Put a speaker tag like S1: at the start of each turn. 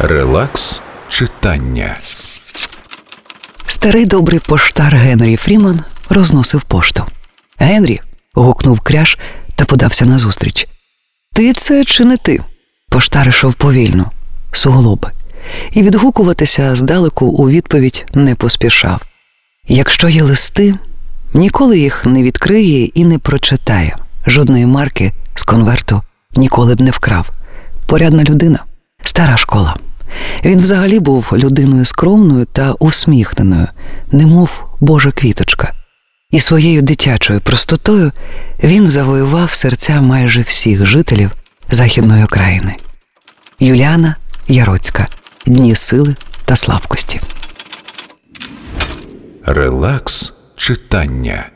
S1: Релакс читання.
S2: Старий добрий поштар Генрі Фріман розносив пошту. Генрі. гукнув кряж та подався назустріч. Ти це чи не ти? Поштар ішов повільно, суглоби, і відгукуватися здалеку у відповідь не поспішав. Якщо є листи, ніколи їх не відкриє і не прочитає. Жодної марки з конверту ніколи б не вкрав. Порядна людина, стара школа. Він взагалі був людиною скромною та усміхненою, немов Божа квіточка. І своєю дитячою простотою він завоював серця майже всіх жителів західної країни. Юліана Яроцька Дні сили та слабкості.
S1: Релакс читання.